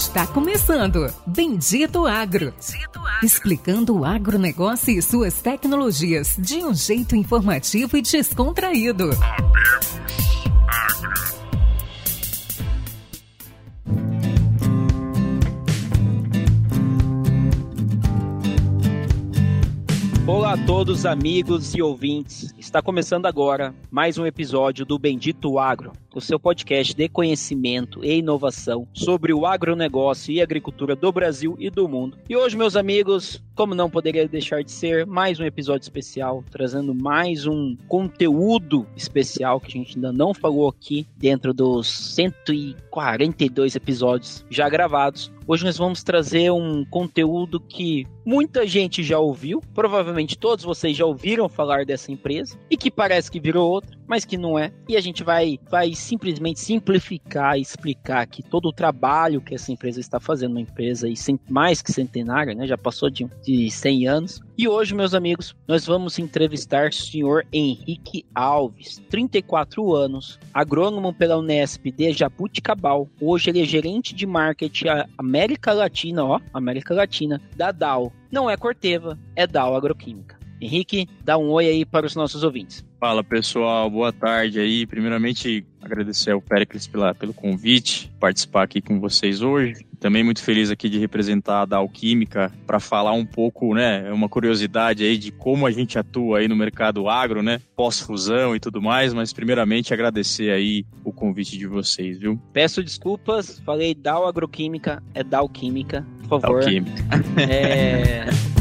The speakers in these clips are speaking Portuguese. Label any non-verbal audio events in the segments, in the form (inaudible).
Está começando Bendito Agro. Bendito Agro. Explicando o agronegócio e suas tecnologias de um jeito informativo e descontraído. Olá a todos, amigos e ouvintes. Está começando agora mais um episódio do Bendito Agro, o seu podcast de conhecimento e inovação sobre o agronegócio e agricultura do Brasil e do mundo. E hoje, meus amigos, como não poderia deixar de ser, mais um episódio especial, trazendo mais um conteúdo especial que a gente ainda não falou aqui dentro dos 142 episódios já gravados. Hoje nós vamos trazer um conteúdo que muita gente já ouviu, provavelmente todos vocês já ouviram falar dessa empresa e que parece que virou outra, mas que não é. E a gente vai, vai simplesmente simplificar e explicar aqui todo o trabalho que essa empresa está fazendo, uma empresa aí mais que centenária, né? Já passou de, de 100 anos. E hoje, meus amigos, nós vamos entrevistar o senhor Henrique Alves, 34 anos, agrônomo pela Unesp de Jabuticabal. Hoje ele é gerente de marketing América Latina, ó, América Latina, da Dow. Não é Corteva, é Dow Agroquímica. Henrique, dá um oi aí para os nossos ouvintes. Fala pessoal, boa tarde aí. Primeiramente, agradecer ao Pericles pela, pelo convite, participar aqui com vocês hoje. Também muito feliz aqui de representar a da Alquímica para falar um pouco, né, uma curiosidade aí de como a gente atua aí no mercado agro, né, pós-fusão e tudo mais, mas primeiramente agradecer aí o convite de vocês, viu? Peço desculpas, falei Dow Agroquímica, é Dow Química, por favor. Dow Química. É... (laughs)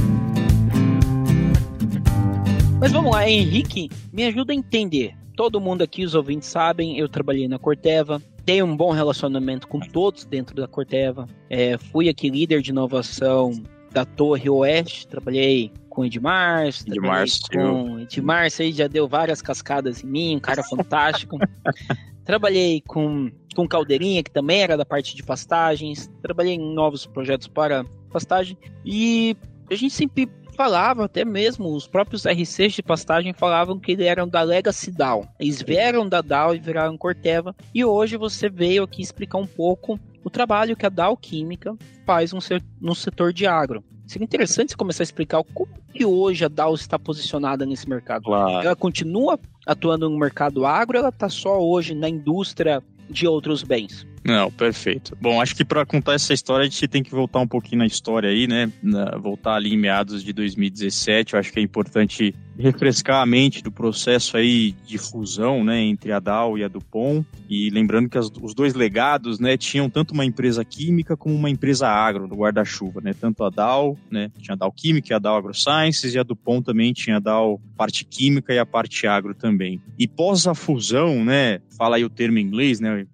Mas vamos lá, Henrique, me ajuda a entender. Todo mundo aqui, os ouvintes sabem, eu trabalhei na Corteva, tenho um bom relacionamento com todos dentro da Corteva. É, fui aqui líder de inovação da Torre Oeste, trabalhei com Edmar, Edmar com Edmar, você já deu várias cascadas em mim, um cara fantástico. (laughs) trabalhei com, com Caldeirinha, que também era da parte de pastagens, trabalhei em novos projetos para pastagem, e a gente sempre falava, até mesmo os próprios RCs de pastagem falavam que eles eram da Legacy Dow. Eles vieram da Dow e viraram Corteva. E hoje você veio aqui explicar um pouco o trabalho que a Dow Química faz no setor de agro. Seria interessante você começar a explicar como que hoje a Dow está posicionada nesse mercado. Claro. Ela continua atuando no mercado agro, ela está só hoje na indústria de outros bens. Não, perfeito. Bom, acho que para contar essa história a gente tem que voltar um pouquinho na história aí, né? Voltar ali em meados de 2017. Eu acho que é importante refrescar a mente do processo aí de fusão, né, entre a Dow e a Dupont. E lembrando que as, os dois legados, né, tinham tanto uma empresa química como uma empresa agro no guarda-chuva, né? Tanto a Dow, né, tinha a Dow Química e a Dow AgroSciences e a Dupont também tinha a Dow parte química e a parte agro também. E pós a fusão, né, fala aí o termo em inglês, né,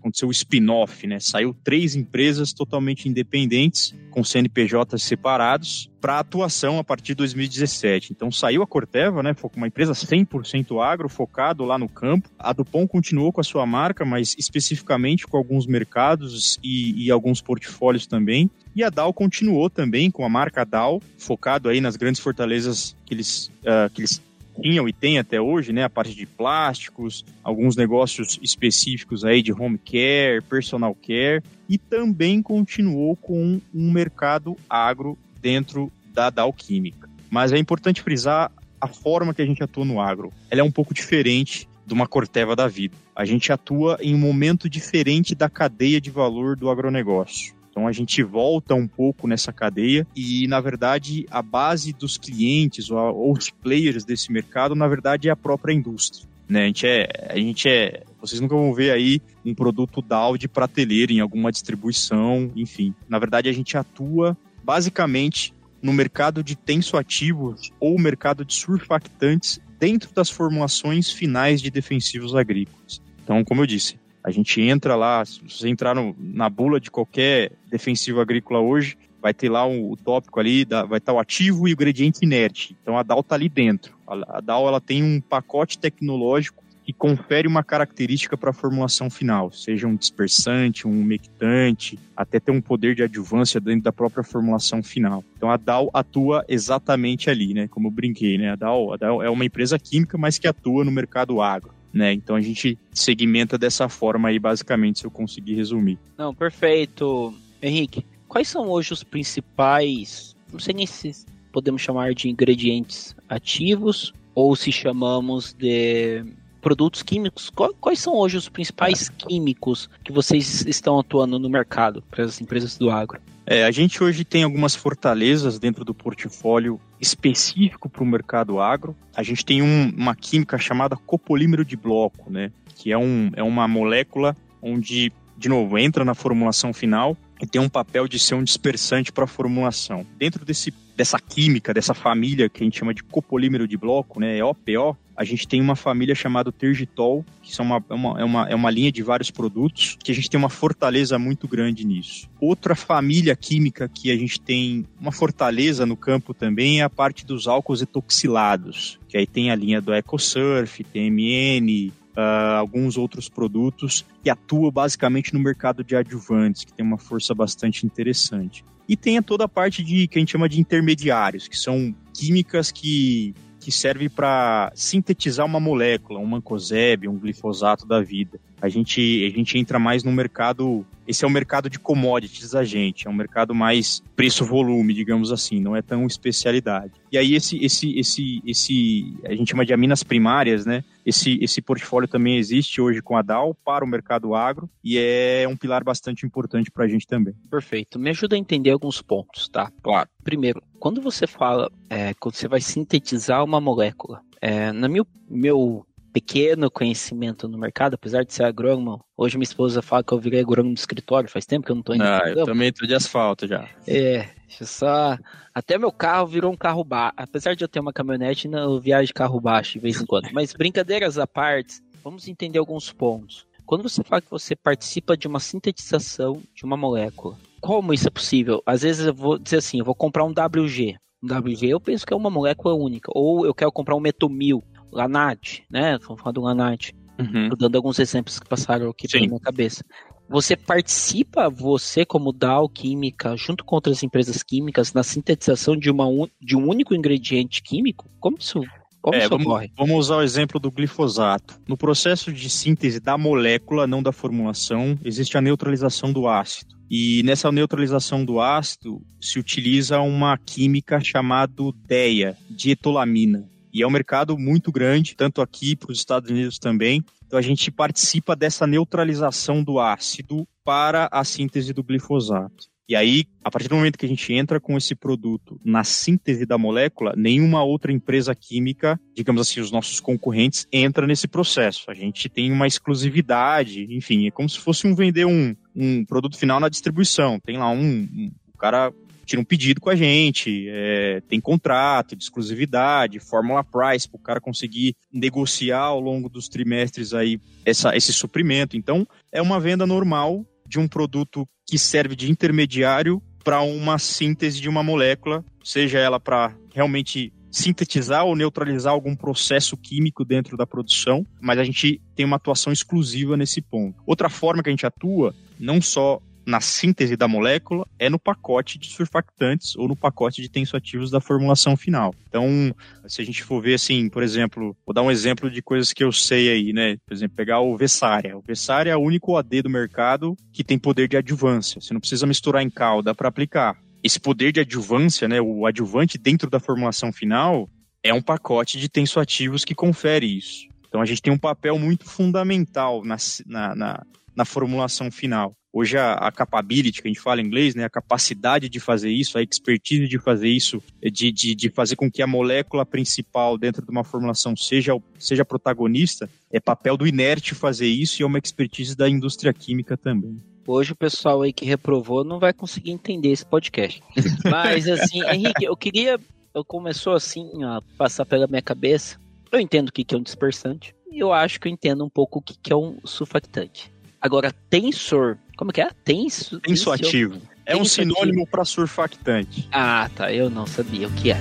aconteceu o spin-off, né? Saiu três empresas totalmente independentes, com CNPJs separados, para atuação a partir de 2017. Então saiu a Corteva, né? Foi uma empresa 100% agro, focado lá no campo. A Dupont continuou com a sua marca, mas especificamente com alguns mercados e, e alguns portfólios também. E a Dow continuou também com a marca Dow, focado aí nas grandes fortalezas que eles, uh, que eles tinham e tem até hoje, né? A parte de plásticos, alguns negócios específicos aí de home care, personal care, e também continuou com um mercado agro dentro da Dow Química. Mas é importante frisar a forma que a gente atua no agro. Ela é um pouco diferente de uma Corteva da vida. A gente atua em um momento diferente da cadeia de valor do agronegócio. Então a gente volta um pouco nessa cadeia e, na verdade, a base dos clientes ou, ou os players desse mercado, na verdade, é a própria indústria. Né? A, gente é, a gente é. Vocês nunca vão ver aí um produto DAO de prateleira em alguma distribuição, enfim. Na verdade, a gente atua basicamente no mercado de tensoativos ou mercado de surfactantes dentro das formulações finais de defensivos agrícolas. Então, como eu disse, a gente entra lá, se você entrar no, na bula de qualquer defensivo agrícola hoje, vai ter lá um, o tópico ali, da, vai estar o ativo e o gradiente inerte. Então a DAO está ali dentro. A, a DAO ela tem um pacote tecnológico que confere uma característica para a formulação final, seja um dispersante, um umectante, até ter um poder de adjuvância dentro da própria formulação final. Então a DAO atua exatamente ali, né? Como eu brinquei, né? A DAO, a DAO é uma empresa química, mas que atua no mercado agro né? Então a gente segmenta dessa forma aí, basicamente, se eu conseguir resumir. Não, perfeito. Henrique, quais são hoje os principais, não sei nem se podemos chamar de ingredientes ativos ou se chamamos de produtos químicos, quais são hoje os principais químicos que vocês estão atuando no mercado para as empresas do agro? É, a gente hoje tem algumas fortalezas dentro do portfólio específico para o mercado agro. A gente tem um, uma química chamada copolímero de bloco, né? Que é, um, é uma molécula onde, de novo, entra na formulação final e tem um papel de ser um dispersante para a formulação. Dentro desse, dessa química, dessa família que a gente chama de copolímero de bloco, né, EOPO, a gente tem uma família chamada Tergitol, que são uma, é uma, é, uma, é uma linha de vários produtos, que a gente tem uma fortaleza muito grande nisso. Outra família química que a gente tem uma fortaleza no campo também é a parte dos álcools etoxilados, que aí tem a linha do EcoSurf, TMN, uh, alguns outros produtos e atua basicamente no mercado de adjuvantes, que tem uma força bastante interessante. E tem toda a parte de que a gente chama de intermediários, que são químicas que que serve para sintetizar uma molécula, um mancozeb, um glifosato da vida. A gente, a gente entra mais no mercado. Esse é o mercado de commodities da gente, é um mercado mais preço-volume, digamos assim, não é tão especialidade. E aí esse, esse, esse, esse, a gente chama de aminas primárias, né? Esse, esse portfólio também existe hoje com a DAO para o mercado agro e é um pilar bastante importante para a gente também. Perfeito. Me ajuda a entender alguns pontos, tá? Claro. Primeiro, quando você fala, é, quando você vai sintetizar uma molécula, é, no meu, meu pequeno conhecimento no mercado, apesar de ser agrônomo. Hoje minha esposa fala que eu virei agrônomo de escritório, faz tempo que eu não tô indo. Ah, eu também tô de asfalto já. É, só. Até meu carro virou um carro baixo. Apesar de eu ter uma caminhonete, eu viajo de carro baixo de vez em quando. Mas brincadeiras à parte, vamos entender alguns pontos. Quando você fala que você participa de uma sintetização de uma molécula, como isso é possível? Às vezes eu vou dizer assim, eu vou comprar um WG. Um WG eu penso que é uma molécula única. Ou eu quero comprar um metomil. Lanat, né? Vamos falar do Lanat. Uhum. dando alguns exemplos que passaram aqui Sim. pela minha cabeça. Você participa, você como Dow Química, junto com outras empresas químicas, na sintetização de, uma de um único ingrediente químico? Como isso como é, vamos, ocorre? Vamos usar o exemplo do glifosato. No processo de síntese da molécula, não da formulação, existe a neutralização do ácido. E nessa neutralização do ácido se utiliza uma química chamada DEA, dietolamina. E é um mercado muito grande, tanto aqui para os Estados Unidos também. Então a gente participa dessa neutralização do ácido para a síntese do glifosato. E aí, a partir do momento que a gente entra com esse produto na síntese da molécula, nenhuma outra empresa química, digamos assim, os nossos concorrentes, entra nesse processo. A gente tem uma exclusividade, enfim, é como se fosse um vender um, um produto final na distribuição. Tem lá um, um o cara tira um pedido com a gente, é, tem contrato de exclusividade, fórmula price para o cara conseguir negociar ao longo dos trimestres aí essa, esse suprimento. Então, é uma venda normal de um produto que serve de intermediário para uma síntese de uma molécula, seja ela para realmente sintetizar ou neutralizar algum processo químico dentro da produção, mas a gente tem uma atuação exclusiva nesse ponto. Outra forma que a gente atua, não só na síntese da molécula é no pacote de surfactantes ou no pacote de tensoativos da formulação final. Então, se a gente for ver assim, por exemplo, vou dar um exemplo de coisas que eu sei aí, né? Por exemplo, pegar o Vessária. O Vessária é o único AD do mercado que tem poder de adjuvância. Você não precisa misturar em cal, dá para aplicar. Esse poder de adjuvância, né, o adjuvante dentro da formulação final, é um pacote de tensoativos que confere isso. Então a gente tem um papel muito fundamental na, na, na, na formulação final. Hoje a, a, capability, que a gente fala em inglês, né, a capacidade de fazer isso, a expertise de fazer isso, de, de, de fazer com que a molécula principal dentro de uma formulação seja, seja protagonista, é papel do inerte fazer isso e é uma expertise da indústria química também. Hoje o pessoal aí que reprovou não vai conseguir entender esse podcast. (laughs) Mas assim, Henrique, eu queria. Eu começou assim a passar pela minha cabeça. Eu entendo o que é um dispersante. E eu acho que eu entendo um pouco o que é um sulfactante. Agora, tensor como que é? Tenso? Tensoativo. É um sinônimo para surfactante. Ah, tá. Eu não sabia o que é.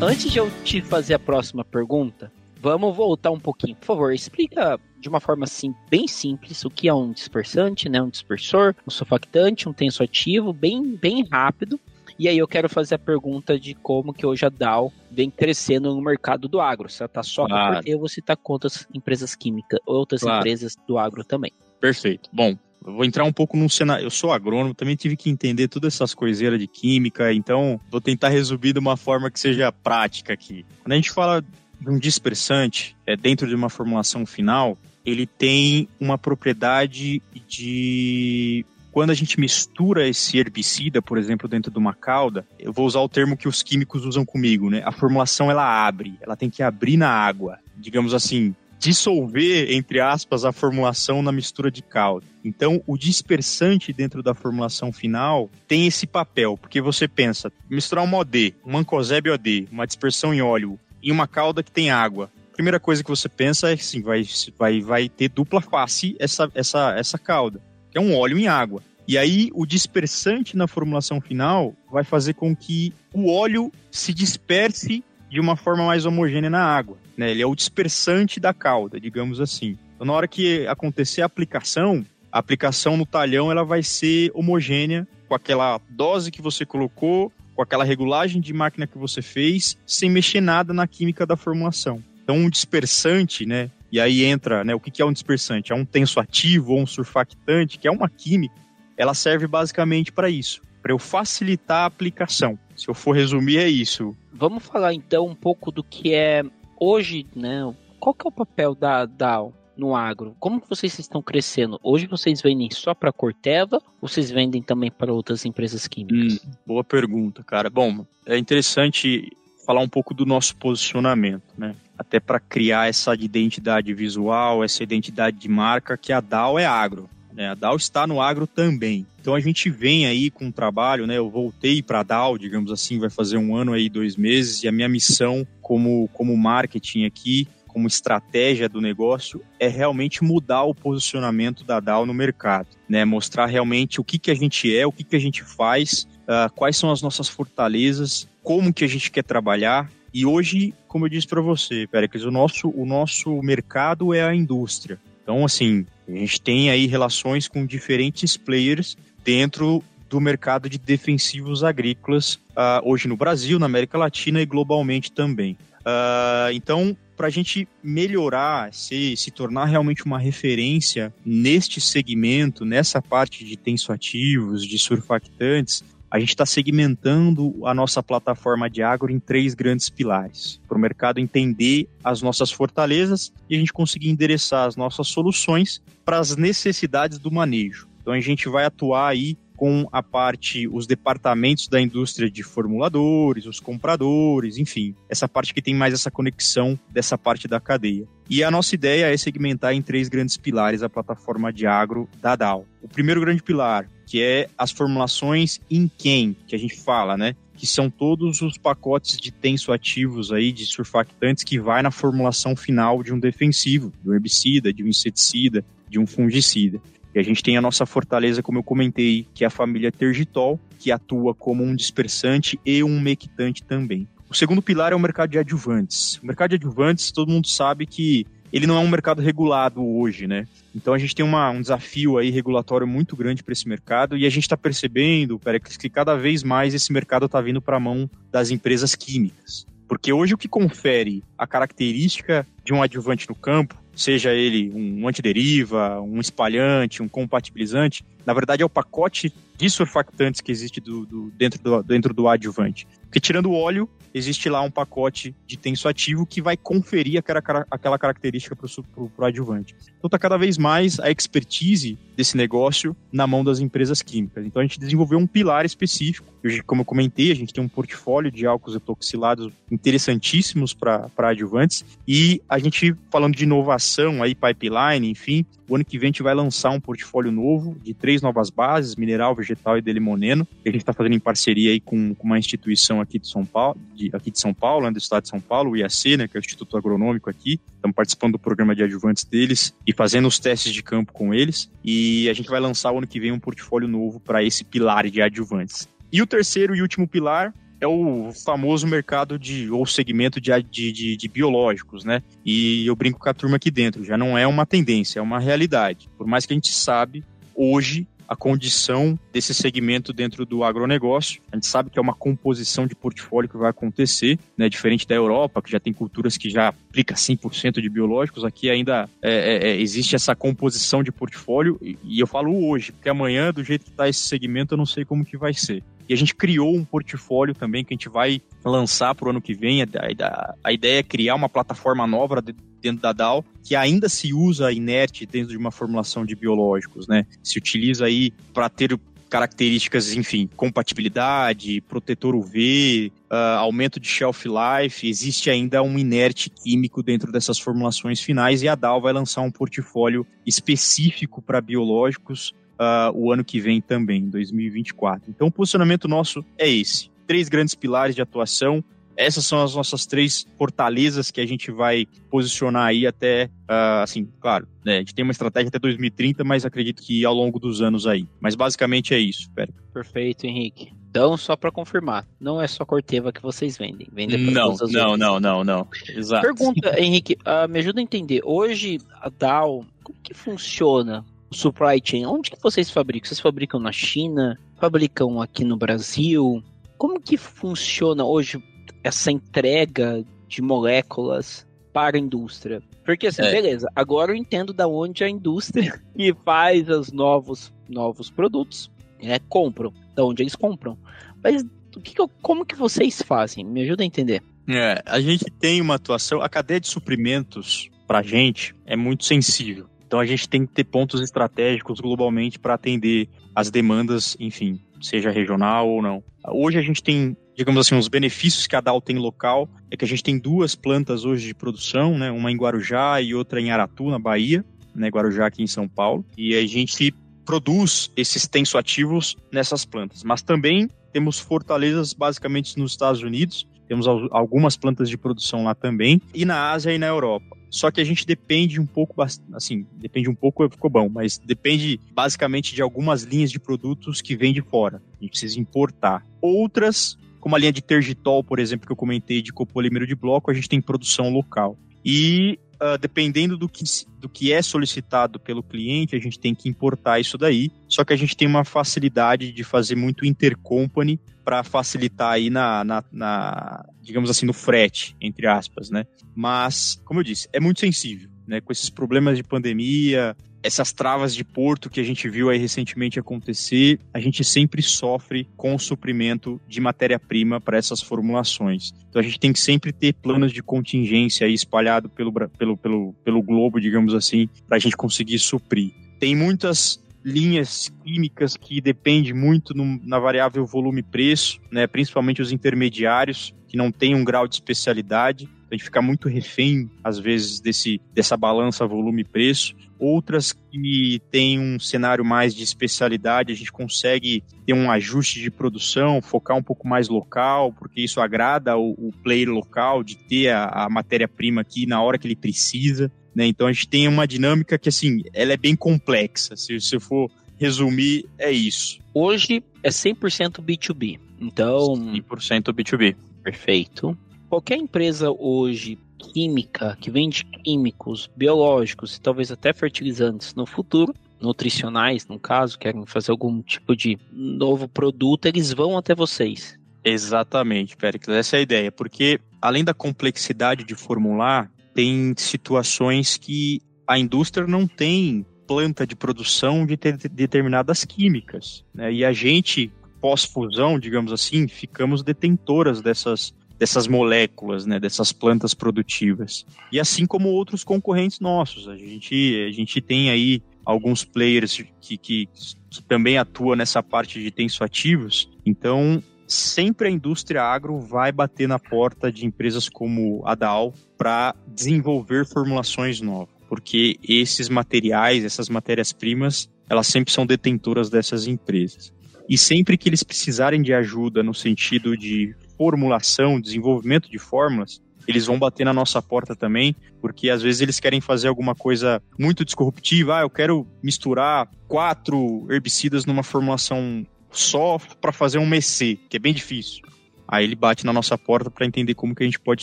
Antes de eu te fazer a próxima pergunta, vamos voltar um pouquinho. Por favor, explica de uma forma assim, bem simples o que é um dispersante, né? Um dispersor, um surfactante, um tensoativo, bem, bem rápido. E aí eu quero fazer a pergunta de como que hoje a Dow vem crescendo no mercado do agro. Você está só claro. porque você está com outras empresas químicas, outras claro. empresas do agro também. Perfeito. Bom, eu vou entrar um pouco num cenário. Eu sou agrônomo, também tive que entender todas essas coiseiras de química, então vou tentar resumir de uma forma que seja prática aqui. Quando a gente fala de um dispersante, é dentro de uma formulação final, ele tem uma propriedade de quando a gente mistura esse herbicida, por exemplo, dentro de uma cauda, eu vou usar o termo que os químicos usam comigo, né? A formulação ela abre, ela tem que abrir na água. Digamos assim, dissolver, entre aspas, a formulação na mistura de caldo. Então, o dispersante dentro da formulação final tem esse papel, porque você pensa, misturar um OD, um Mancozeb OD, uma dispersão em óleo, e uma calda que tem água. A primeira coisa que você pensa é que sim, vai, vai, vai ter dupla face essa, essa, essa calda, que é um óleo em água. E aí, o dispersante na formulação final vai fazer com que o óleo se disperse de uma forma mais homogênea na água. Né? Ele é o dispersante da calda, digamos assim. Então, na hora que acontecer a aplicação, a aplicação no talhão ela vai ser homogênea com aquela dose que você colocou, com aquela regulagem de máquina que você fez, sem mexer nada na química da formulação. Então, um dispersante, né? E aí entra, né? O que é um dispersante? É um tensoativo ou um surfactante, que é uma química. Ela serve basicamente para isso, para eu facilitar a aplicação. Se eu for resumir, é isso. Vamos falar então um pouco do que é hoje, né? Qual que é o papel da DAO no agro? Como vocês estão crescendo? Hoje vocês vendem só para Corteva ou vocês vendem também para outras empresas químicas? Hum, boa pergunta, cara. Bom, é interessante falar um pouco do nosso posicionamento, né? Até para criar essa identidade visual, essa identidade de marca que a DAO é agro. Né? A DAO está no agro também. Então a gente vem aí com um trabalho, né? Eu voltei para a DAO, digamos assim, vai fazer um ano aí, dois meses, e a minha missão como, como marketing aqui, como estratégia do negócio, é realmente mudar o posicionamento da DAO no mercado, né? Mostrar realmente o que, que a gente é, o que, que a gente faz, uh, quais são as nossas fortalezas, como que a gente quer trabalhar. E hoje, como eu disse para você, Péricles, o nosso, o nosso mercado é a indústria. Então, assim, a gente tem aí relações com diferentes players dentro do mercado de defensivos agrícolas, uh, hoje no Brasil, na América Latina e globalmente também. Uh, então, para a gente melhorar, se, se tornar realmente uma referência neste segmento, nessa parte de tensoativos, de surfactantes, a gente está segmentando a nossa plataforma de agro em três grandes pilares, para o mercado entender as nossas fortalezas e a gente conseguir endereçar as nossas soluções para as necessidades do manejo. Então a gente vai atuar aí com a parte, os departamentos da indústria de formuladores, os compradores, enfim, essa parte que tem mais essa conexão dessa parte da cadeia. E a nossa ideia é segmentar em três grandes pilares a plataforma de agro da DAO. O primeiro grande pilar, que é as formulações em quem, que a gente fala, né? Que são todos os pacotes de tensoativos aí, de surfactantes que vai na formulação final de um defensivo, de um herbicida, de um inseticida, de um fungicida. E a gente tem a nossa fortaleza, como eu comentei, que é a família Tergitol, que atua como um dispersante e um mequitante também. O segundo pilar é o mercado de adjuvantes. O mercado de adjuvantes, todo mundo sabe que ele não é um mercado regulado hoje, né? Então a gente tem uma, um desafio aí regulatório muito grande para esse mercado e a gente está percebendo, Pérez, que cada vez mais esse mercado está vindo para a mão das empresas químicas. Porque hoje o que confere a característica de um adjuvante no campo seja ele um antideriva, um espalhante, um compatibilizante, na verdade é o pacote de surfactantes que existe do, do, dentro, do, dentro do adjuvante. Porque tirando o óleo, existe lá um pacote de tensoativo que vai conferir aquela, aquela característica para o adjuvante. Então está cada vez mais a expertise desse negócio na mão das empresas químicas. Então a gente desenvolveu um pilar específico. Como eu comentei, a gente tem um portfólio de álcools etoxilados interessantíssimos para adjuvantes. E a gente, falando de inovação, aí, pipeline, enfim, o ano que vem a gente vai lançar um portfólio novo de três novas bases, mineral, vegetal e delimoneno, que a gente está fazendo em parceria aí com, com, uma instituição aqui de São Paulo, de, aqui de São Paulo, né, do estado de São Paulo, o IAC, né, que é o Instituto Agronômico aqui. Estamos participando do programa de adjuvantes deles e fazendo os testes de campo com eles. E a gente vai lançar o ano que vem um portfólio novo para esse pilar de adjuvantes. E o terceiro e último pilar é o famoso mercado de ou segmento de, de, de, de, biológicos, né? E eu brinco com a turma aqui dentro, já não é uma tendência, é uma realidade. Por mais que a gente sabe hoje a condição desse segmento dentro do agronegócio. A gente sabe que é uma composição de portfólio que vai acontecer, né? Diferente da Europa, que já tem culturas que já aplica 100% de biológicos, aqui ainda é, é, é, existe essa composição de portfólio e, e eu falo hoje, porque amanhã, do jeito que está esse segmento, eu não sei como que vai ser. E a gente criou um portfólio também que a gente vai lançar para o ano que vem. A, a, ideia é criar uma plataforma nova dentro da DAO que ainda se usa inerte dentro de uma formulação de biológicos, né? Se utiliza aí para ter características, enfim, compatibilidade, protetor UV, uh, ah, aumento de shelf life, existe ainda um inerte químico dentro dessas formulações finais e a DAO vai lançar um portfólio específico para biológicos uh, o ano que vem também, 2024. Então, o posicionamento nosso é esse: três grandes pilares de atuação. Essas são as nossas três fortalezas que a gente vai posicionar aí até, uh, assim, claro, né, a gente tem uma estratégia até 2030, mas acredito que ao longo dos anos aí. Mas basicamente é isso, Pera. Perfeito, Henrique. Então, só para confirmar, não é só Corteva que vocês vendem. Vendem não, não, não, não, não, Exato. Pergunta, Henrique, uh, me ajuda a entender. Hoje, a DAO, como que funciona? Supply chain, onde que vocês fabricam? Vocês fabricam na China? Fabricam aqui no Brasil? Como que funciona hoje essa entrega de moléculas para a indústria? Porque assim, é. beleza, agora eu entendo da onde a indústria (laughs) que faz os novos, novos produtos né, compram, da onde eles compram. Mas o que, como que vocês fazem? Me ajuda a entender. É, a gente tem uma atuação, a cadeia de suprimentos para a gente é muito sensível. Então a gente tem que ter pontos estratégicos globalmente para atender as demandas, enfim, seja regional ou não. Hoje a gente tem, digamos assim, os benefícios que a DAO tem local, é que a gente tem duas plantas hoje de produção, né, uma em Guarujá e outra em Aratu, na Bahia, né, Guarujá aqui em São Paulo, e a gente produz esses tensoativos nessas plantas, mas também temos fortalezas basicamente nos Estados Unidos, temos algumas plantas de produção lá também, e na Ásia e na Europa. Só que a gente depende um pouco, assim, depende um pouco, ficou bom, mas depende basicamente de algumas linhas de produtos que vêm de fora. A gente precisa importar. Outras, como a linha de Tergitol, por exemplo, que eu comentei, de copolímero de bloco, a gente tem produção local. E uh, dependendo do que, do que é solicitado pelo cliente, a gente tem que importar isso daí. Só que a gente tem uma facilidade de fazer muito intercompany para facilitar aí na, na, na, digamos assim, no frete, entre aspas, né? Mas, como eu disse, é muito sensível, né? Com esses problemas de pandemia, essas travas de porto que a gente viu aí recentemente acontecer, a gente sempre sofre com o suprimento de matéria-prima para essas formulações. Então a gente tem que sempre ter planos de contingência aí espalhado pelo, pelo, pelo, pelo globo, digamos assim, para a gente conseguir suprir. Tem muitas linhas químicas que dependem muito no, na variável volume-preço, né, principalmente os intermediários, que não têm um grau de especialidade. A gente fica muito refém, às vezes, desse, dessa balança volume-preço. Outras que têm um cenário mais de especialidade, a gente consegue ter um ajuste de produção, focar um pouco mais local, porque isso agrada o, o player local de ter a, a matéria-prima aqui na hora que ele precisa. Né? Então a gente tem uma dinâmica que, assim, ela é bem complexa. Se, se eu for resumir, é isso. Hoje é 100% B2B. Então. 100% B2B. Perfeito. Qualquer empresa hoje química, que vende químicos, biológicos e talvez até fertilizantes no futuro, nutricionais, no caso, querem fazer algum tipo de novo produto, eles vão até vocês. Exatamente, Péricles, essa é a ideia, porque além da complexidade de formular, tem situações que a indústria não tem planta de produção de determinadas químicas, né? E a gente, pós-fusão, digamos assim, ficamos detentoras dessas dessas moléculas, né, dessas plantas produtivas. E assim como outros concorrentes nossos, a gente, a gente tem aí alguns players que, que, que também atuam nessa parte de tensoativos. Então, sempre a indústria agro vai bater na porta de empresas como a Dow para desenvolver formulações novas, porque esses materiais, essas matérias-primas, elas sempre são detentoras dessas empresas. E sempre que eles precisarem de ajuda no sentido de formulação, desenvolvimento de fórmulas, eles vão bater na nossa porta também, porque às vezes eles querem fazer alguma coisa muito disruptiva. Ah, eu quero misturar quatro herbicidas numa formulação só para fazer um EC, que é bem difícil. Aí ele bate na nossa porta para entender como que a gente pode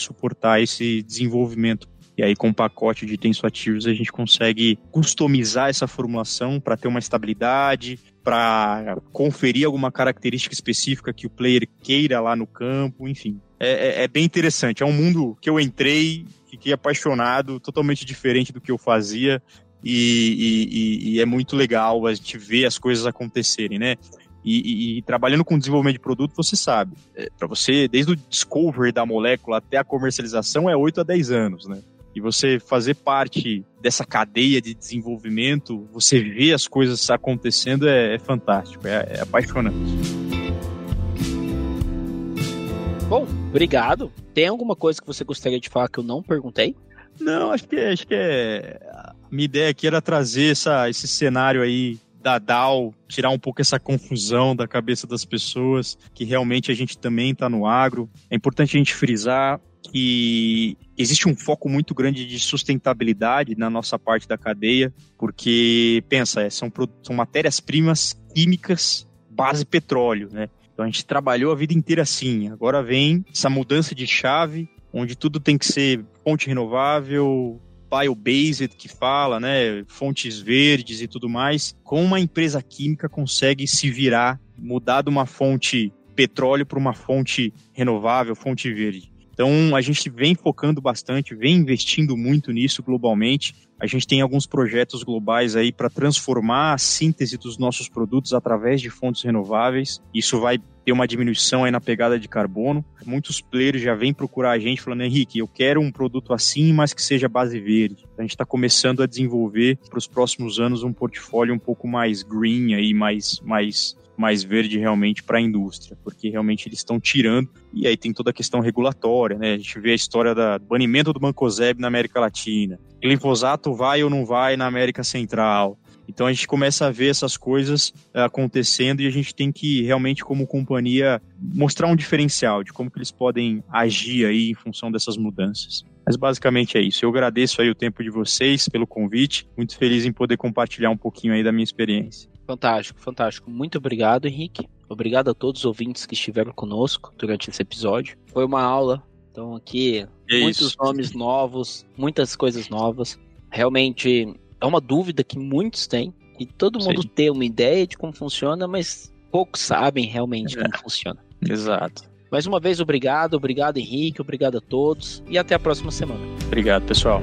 suportar esse desenvolvimento E aí, com o pacote de tensoativos, a gente consegue customizar essa formulação para ter uma estabilidade, para conferir alguma característica específica que o player queira lá no campo, enfim. É, é, é bem interessante. É um mundo que eu entrei, fiquei apaixonado, totalmente diferente do que eu fazia. E, e, e, é muito legal a gente ver as coisas acontecerem, né? E, e, trabalhando com desenvolvimento de produto, você sabe, é, para você, desde o discovery da molécula até a comercialização, é 8 a 10 anos, né? E você fazer parte dessa cadeia de desenvolvimento, você ver as coisas acontecendo é, é fantástico, é, é apaixonante. Bom, obrigado. Tem alguma coisa que você gostaria de falar que eu não perguntei? Não, acho que, acho que é. A minha ideia aqui era trazer essa, esse cenário aí da DAO, tirar um pouco essa confusão da cabeça das pessoas, que realmente a gente também está no agro. É importante a gente frisar que existe um foco muito grande de sustentabilidade na nossa parte da cadeia, porque, pensa, é, são, são matérias-primas químicas base petróleo, né? Então a gente trabalhou a vida inteira assim. Agora vem essa mudança de chave, onde tudo tem que ser fonte renovável, bio-based que fala, né, fontes verdes e tudo mais, como uma empresa química consegue se virar, mudar de uma fonte petróleo para uma fonte renovável, fonte verde. Então, a gente vem focando bastante, vem investindo muito nisso globalmente. A gente tem alguns projetos globais aí para transformar a síntese dos nossos produtos através de fontes renováveis. Isso vai ter uma diminuição aí na pegada de carbono. Muitos players já vêm procurar a gente falando, Henrique, eu quero um produto assim, mas que seja base verde. A gente está começando a desenvolver para os próximos anos um portfólio um pouco mais green aí, mais, mais mais verde realmente para a indústria, porque realmente eles estão tirando, e aí tem toda a questão regulatória, né? A gente vê a história do banimento do Mancozeb na América Latina. Glifosato vai ou não vai na América Central. Então a gente começa a ver essas coisas eh, acontecendo e a gente tem que realmente, como companhia, mostrar um diferencial de como que eles podem agir aí em função dessas mudanças. Mas basicamente é isso. Eu agradeço aí o tempo de vocês pelo convite. Muito feliz em poder compartilhar um pouquinho aí da minha experiência. Fantástico, fantástico. Muito obrigado, Henrique. Obrigado a todos os ouvintes que estiveram conosco durante esse episódio. Foi uma aula. Então aqui é muitos isso. nomes novos, muitas coisas novas. Realmente é uma dúvida que muitos têm e todo mundo Sim. tem uma ideia de como funciona, mas poucos sabem realmente é. como funciona. Exato. Mais uma vez, obrigado, obrigado Henrique, obrigado a todos e até a próxima semana. Obrigado, pessoal.